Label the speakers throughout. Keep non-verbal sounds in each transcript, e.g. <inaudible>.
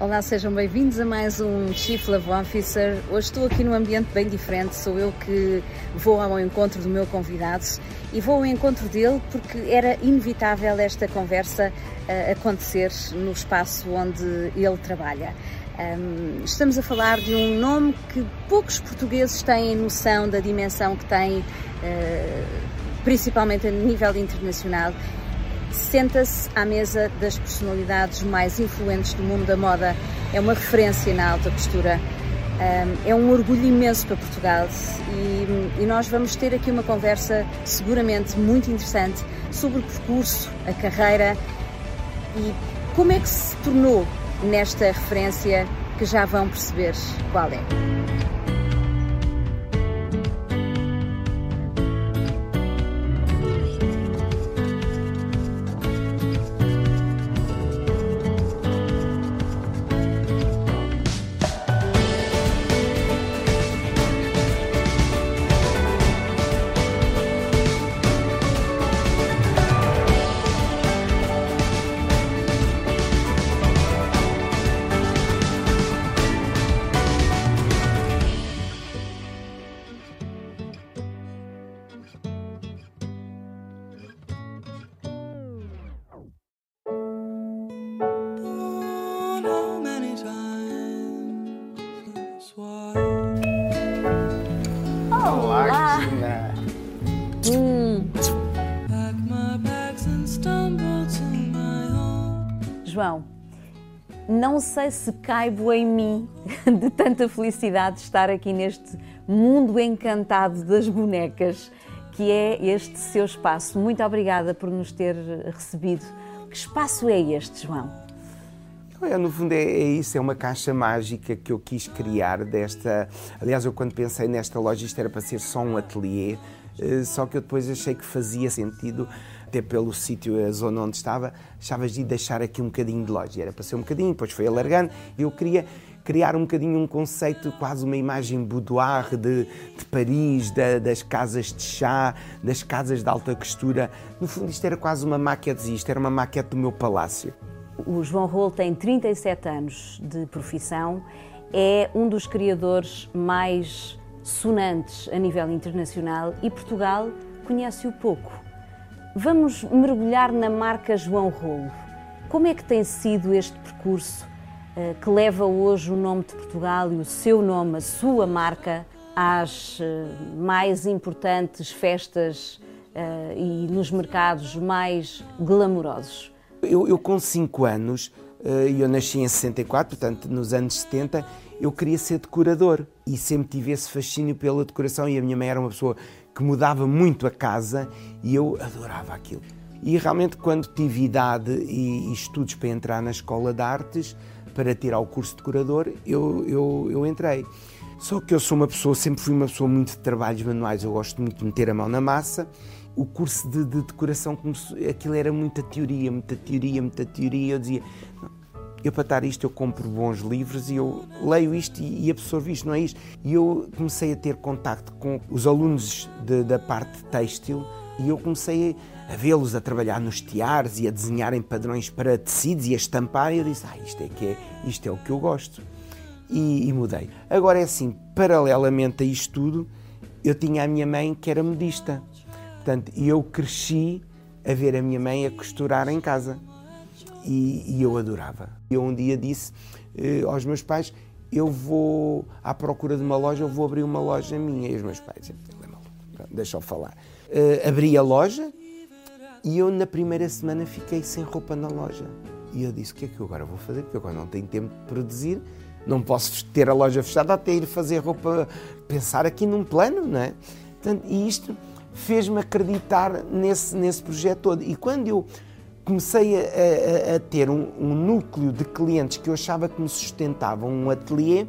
Speaker 1: Olá, sejam bem-vindos a mais um Chief Love Officer. Hoje estou aqui num ambiente bem diferente, sou eu que vou ao encontro do meu convidado e vou ao encontro dele porque era inevitável esta conversa uh, acontecer no espaço onde ele trabalha. Um, estamos a falar de um nome que poucos portugueses têm noção da dimensão que tem, uh, principalmente a nível internacional senta-se à mesa das personalidades mais influentes do mundo da moda. É uma referência na alta costura. É um orgulho imenso para Portugal e, e, nós vamos ter aqui uma conversa seguramente muito interessante sobre o percurso, a carreira e como é que se tornou nesta referência que já vão perceber qual é. Não sei se caibo em mim <laughs> de tanta felicidade de estar aqui neste mundo encantado das bonecas, que é este seu espaço. Muito obrigada por nos ter recebido. Que espaço é este, João?
Speaker 2: É, no fundo é, é, isso, é uma caixa mágica que eu quis criar desta. Aliás, eu quando pensei nesta loja isto era para ser só um ateliê, eh, só que eu depois achei que fazia sentido até pelo sítio, a zona onde estava, achavas de deixar aqui um bocadinho de loja. Era para ser um bocadinho, depois foi alargando. Eu queria criar um bocadinho um conceito, quase uma imagem boudoir de, de Paris, da, das casas de chá, das casas de alta costura. No fundo, isto era quase uma maquete, isto era uma maquete do meu palácio.
Speaker 1: O João Rolo tem 37 anos de profissão, é um dos criadores mais sonantes a nível internacional e Portugal conhece-o pouco. Vamos mergulhar na marca João Rolo. Como é que tem sido este percurso uh, que leva hoje o nome de Portugal e o seu nome, a sua marca, às uh, mais importantes festas uh, e nos mercados mais glamourosos?
Speaker 2: Eu, eu com 5 anos, eu nasci em 64, portanto nos anos 70, eu queria ser decorador e sempre tive esse fascínio pela decoração e a minha mãe era uma pessoa que mudava muito a casa e eu adorava aquilo. E realmente, quando tive idade e, estudos para entrar na Escola de Artes, para tirar o curso de decorador, eu, eu, eu entrei. Só que eu sou uma pessoa, sempre fui uma pessoa muito de trabalhos manuais, eu gosto muito de meter a mão na massa. O curso de, de decoração, começou, aquilo era muita teoria, muita teoria, muita teoria. Eu dizia, eu para estar isto eu compro bons livros e eu leio isto e, absorvo isto, não é isto? E eu comecei a ter contacto com os alunos de, da parte têxtil e eu comecei a vê-los a trabalhar nos tiares e a desenharem padrões para tecidos e a estampar e eu disse, ah, isto é, que é, isto é o que eu gosto. E, e mudei. Agora é assim, paralelamente a isto tudo, eu tinha a minha mãe que era modista. Portanto, eu cresci a ver a minha mãe a costurar em casa e, e eu adorava. Eu um dia disse eh, aos meus pais: Eu vou à procura de uma loja, eu vou abrir uma loja minha. E os meus pais, ele é maluco, deixa-o falar. Uh, abri a loja e eu, na primeira semana, fiquei sem roupa na loja. E eu disse: O que é que eu agora vou fazer? Porque eu agora não tenho tempo de produzir, não posso ter a loja fechada até ir fazer roupa, pensar aqui num plano, não é? Portanto, e isto fez-me acreditar nesse, nesse projeto todo. E quando eu comecei a, a, a ter um, um, núcleo de clientes que eu achava que me sustentavam um ateliê,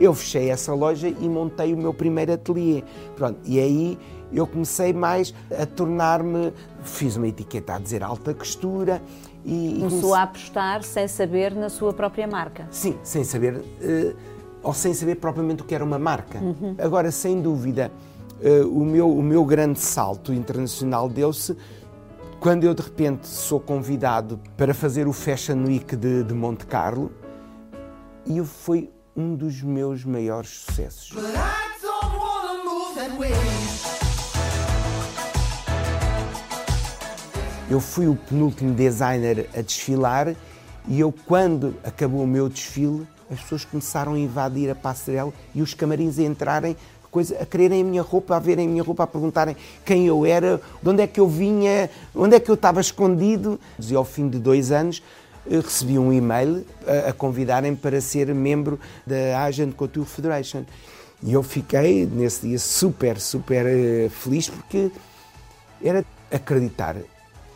Speaker 2: eu fechei essa loja e montei o meu primeiro ateliê. Pronto, e aí eu comecei mais a tornar-me, fiz uma etiqueta a dizer alta costura
Speaker 1: e... Começou comecei... a apostar sem saber na sua própria marca.
Speaker 2: Sim, sem saber, uh, ou sem saber propriamente o que era uma marca. Uhum. Agora, sem dúvida, uh, o, meu, o meu grande salto internacional deu-se quando eu de repente sou convidado para fazer o Fashion Week de, de Monte Carlo, e foi um dos meus maiores sucessos. Eu fui o penúltimo designer a desfilar e eu, quando acabou o meu desfile, as pessoas começaram a invadir a passarela e os camarins a entrarem coisa, a quererem a minha roupa, a verem a minha roupa, a perguntarem quem eu era, de onde é que eu vinha, onde é que eu estava escondido. E ao fim de dois anos recebi um e-mail a, a convidarem para ser membro da Agent Couture Federation. E eu fiquei nesse dia super, super eh, feliz porque era acreditar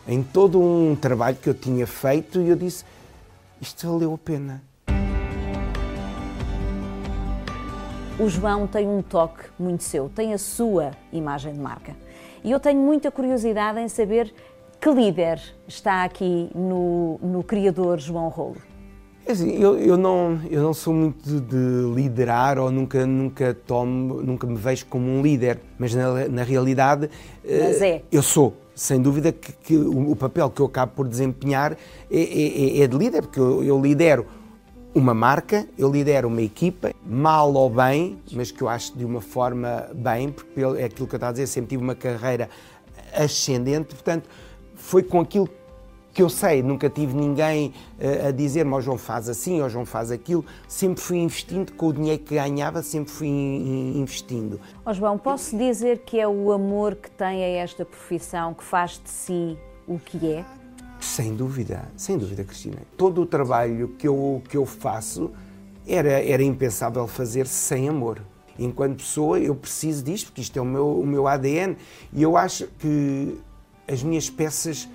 Speaker 2: em todo um trabalho que eu tinha feito e eu disse: isto valeu a pena.
Speaker 1: O João tem um toque muito seu, tem a sua imagem de marca. E eu tenho muita curiosidade em saber que líder está aqui no, no criador João Rolo.
Speaker 2: É assim, eu, eu, não, eu não sou muito de, de, liderar ou nunca, nunca tomo, nunca me vejo como um líder, mas na, na realidade
Speaker 1: mas é.
Speaker 2: eu sou. Sem dúvida que, que o, o, papel que eu acabo por desempenhar é, é, é de líder, porque eu, eu lidero uma marca, eu lidero uma equipa, mal ou bem, mas que eu acho de uma forma bem, porque é aquilo que eu estava a dizer, sempre tive uma carreira ascendente, portanto, foi com aquilo que eu sei, nunca tive ninguém uh, a dizer-me, oh, João faz assim, ou João faz aquilo, sempre fui investindo, com o dinheiro que ganhava, sempre fui in, investindo.
Speaker 1: Oh, João, posso dizer que é o amor que tem a esta profissão que faz de si o que é?
Speaker 2: Sem dúvida, sem dúvida, Cristina. Todo o trabalho que eu, que eu faço era, era impensável fazer sem amor. Enquanto pessoa, eu preciso disto, porque isto é o meu, o meu ADN, e eu acho que as minhas peças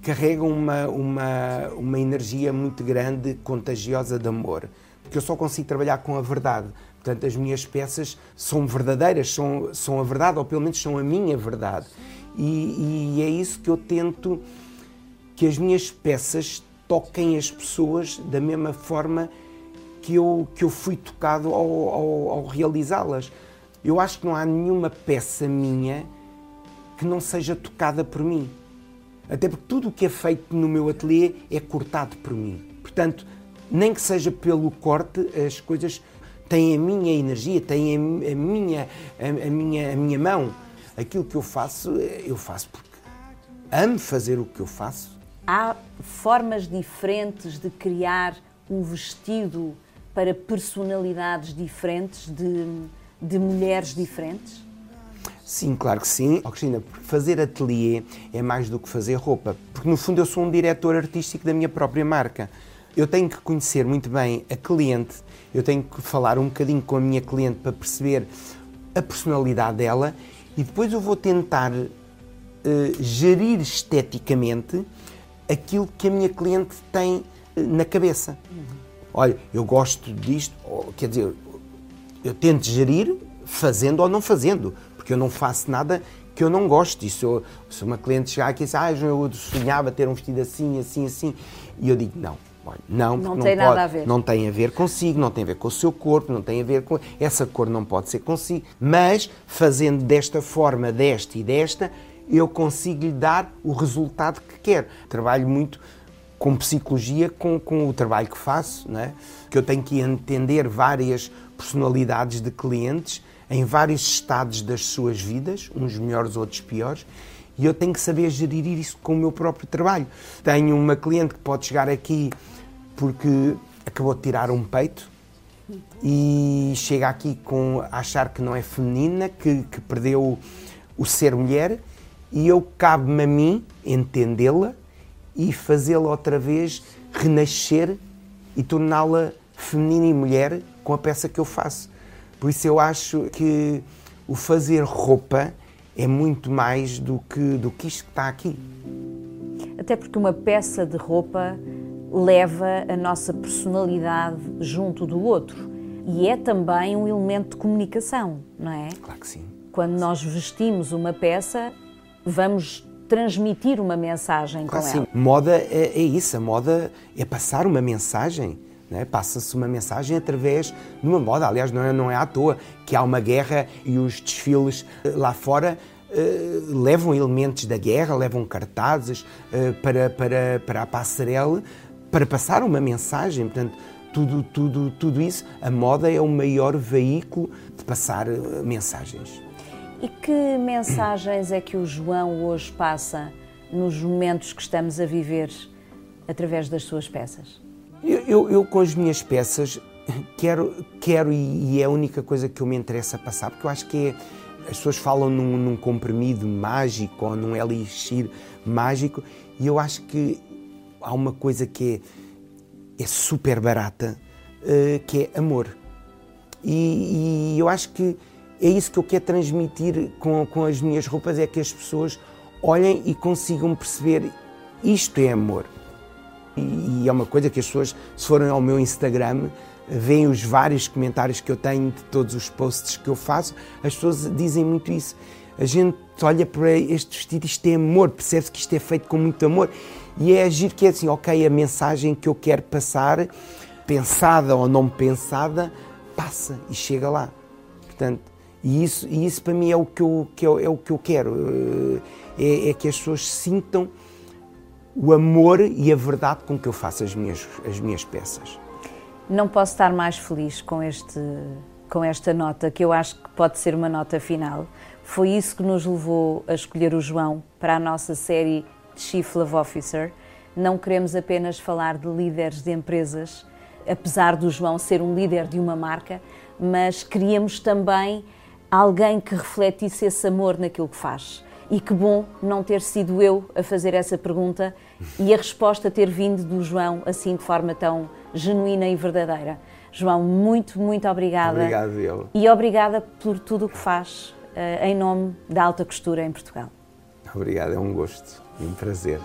Speaker 2: carregam uma, uma, uma energia muito grande, contagiosa de amor. Porque eu só consigo trabalhar com a verdade. Portanto, as minhas peças são verdadeiras, são, são a verdade, ou pelo menos são a minha verdade. E, e é isso que eu tento que as minhas peças toquem as pessoas da mesma forma que eu, que eu fui tocado ao, ao, ao realizá-las. Eu acho que não há nenhuma peça minha que não seja tocada por mim. Até porque tudo o que é feito no meu ateliê é cortado por mim. Portanto, nem que seja pelo corte, as coisas têm a minha energia, têm a, minha, a, a, minha, a minha mão. Aquilo que eu faço, eu faço porque amo fazer o que eu faço
Speaker 1: há formas diferentes de criar um vestido para personalidades diferentes, de, de mulheres diferentes?
Speaker 2: Sim, claro que sim. Oh, Cristina, fazer ateliê é mais do que fazer roupa, porque no fundo eu sou um diretor artístico da minha própria marca. Eu tenho que conhecer muito bem a cliente, eu tenho que falar um bocadinho com a minha cliente para perceber a personalidade dela e depois eu vou tentar uh, gerir esteticamente aquilo que a minha cliente tem eh, na cabeça. Olha, eu gosto disto, quer dizer, eu tento gerir fazendo ou não fazendo, porque eu não faço nada que eu não gosto. E se, eu, se uma cliente chegar aqui e dizer, ah, eu sonhava ter um vestido assim, assim, assim, e eu digo, não, olha, não,
Speaker 1: não
Speaker 2: não
Speaker 1: tem
Speaker 2: pode,
Speaker 1: nada a ver.
Speaker 2: Não tem a ver consigo, não tem a ver com o seu corpo, não tem a ver com. Essa cor não pode ser consigo. Mas fazendo desta forma, desta e desta, eu consigo lhe dar o resultado que quero. Trabalho muito com psicologia, com, com o trabalho que faço, não é? que eu tenho que entender várias personalidades de clientes em vários estados das suas vidas, uns melhores, outros piores, e eu tenho que saber gerir isso com o meu próprio trabalho. Tenho uma cliente que pode chegar aqui porque acabou de tirar um peito e chega aqui com achar que não é feminina, que, que perdeu o ser mulher e eu cabe-me a mim entendê-la e fazê-la outra vez renascer e torná-la feminina e mulher com a peça que eu faço. Por isso eu acho que o fazer roupa é muito mais do que, do que isto que está aqui.
Speaker 1: Até porque uma peça de roupa leva a nossa personalidade junto do outro e é também um elemento de comunicação, não é?
Speaker 2: Claro que sim.
Speaker 1: Quando nós vestimos uma peça, vamos transmitir uma mensagem
Speaker 2: claro,
Speaker 1: com
Speaker 2: sim.
Speaker 1: ela.
Speaker 2: Moda é, é, isso, a moda é passar uma mensagem. É? Passa-se uma mensagem através de uma moda. Aliás, não é, não é à toa que há uma guerra e os desfiles eh, lá fora uh, levam elementos da guerra, levam cartazes uh, para, para, para a passarela para passar uma mensagem. Portanto, tudo, tudo, tudo isso. A moda é o maior veículo de passar mensagens.
Speaker 1: E que mensagens é que o João hoje passa nos momentos que estamos a viver através das suas peças?
Speaker 2: Eu, eu, eu com as minhas peças quero, quero e, e, é a única coisa que eu me interessa passar, porque eu acho que é, as pessoas falam num, num comprimido mágico ou num elixir mágico e eu acho que há uma coisa que é, é super barata, uh, que é amor. E, e, eu acho que é isso que eu quero transmitir com, com as minhas roupas, é que as pessoas olhem e consigam perceber isto é amor. E, e é uma coisa que as pessoas, se forem ao meu Instagram, veem os vários comentários que eu tenho de todos os posts que eu faço, as pessoas dizem muito isso. A gente olha para este vestido, isto é amor, percebe-se que isto é feito com muito amor. E é agir que é assim, ok, a mensagem que eu quero passar, pensada ou não pensada, passa e chega lá. Portanto, e isso, e isso para mim é o que eu, que é, é o que eu quero, eh, é, é que as pessoas sintam o amor e a verdade com que eu faço as minhas, as minhas peças.
Speaker 1: Não posso estar mais feliz com, este, com esta nota, que eu acho que pode ser uma nota final. Foi isso que nos levou a escolher o João para a nossa série Chief Love Officer. Não queremos apenas falar de líderes de empresas, apesar do João ser um líder de uma marca, mas queríamos também alguém que refletisse esse amor naquilo que faz. E que bom não ter sido eu a fazer essa pergunta e a resposta ter vindo do João assim de forma tão genuína e verdadeira. João, muito, muito obrigada.
Speaker 2: Obrigado, eu.
Speaker 1: E obrigada por tudo o que faz uh, em nome da alta costura em Portugal.
Speaker 2: Obrigado, é um gosto e um prazer.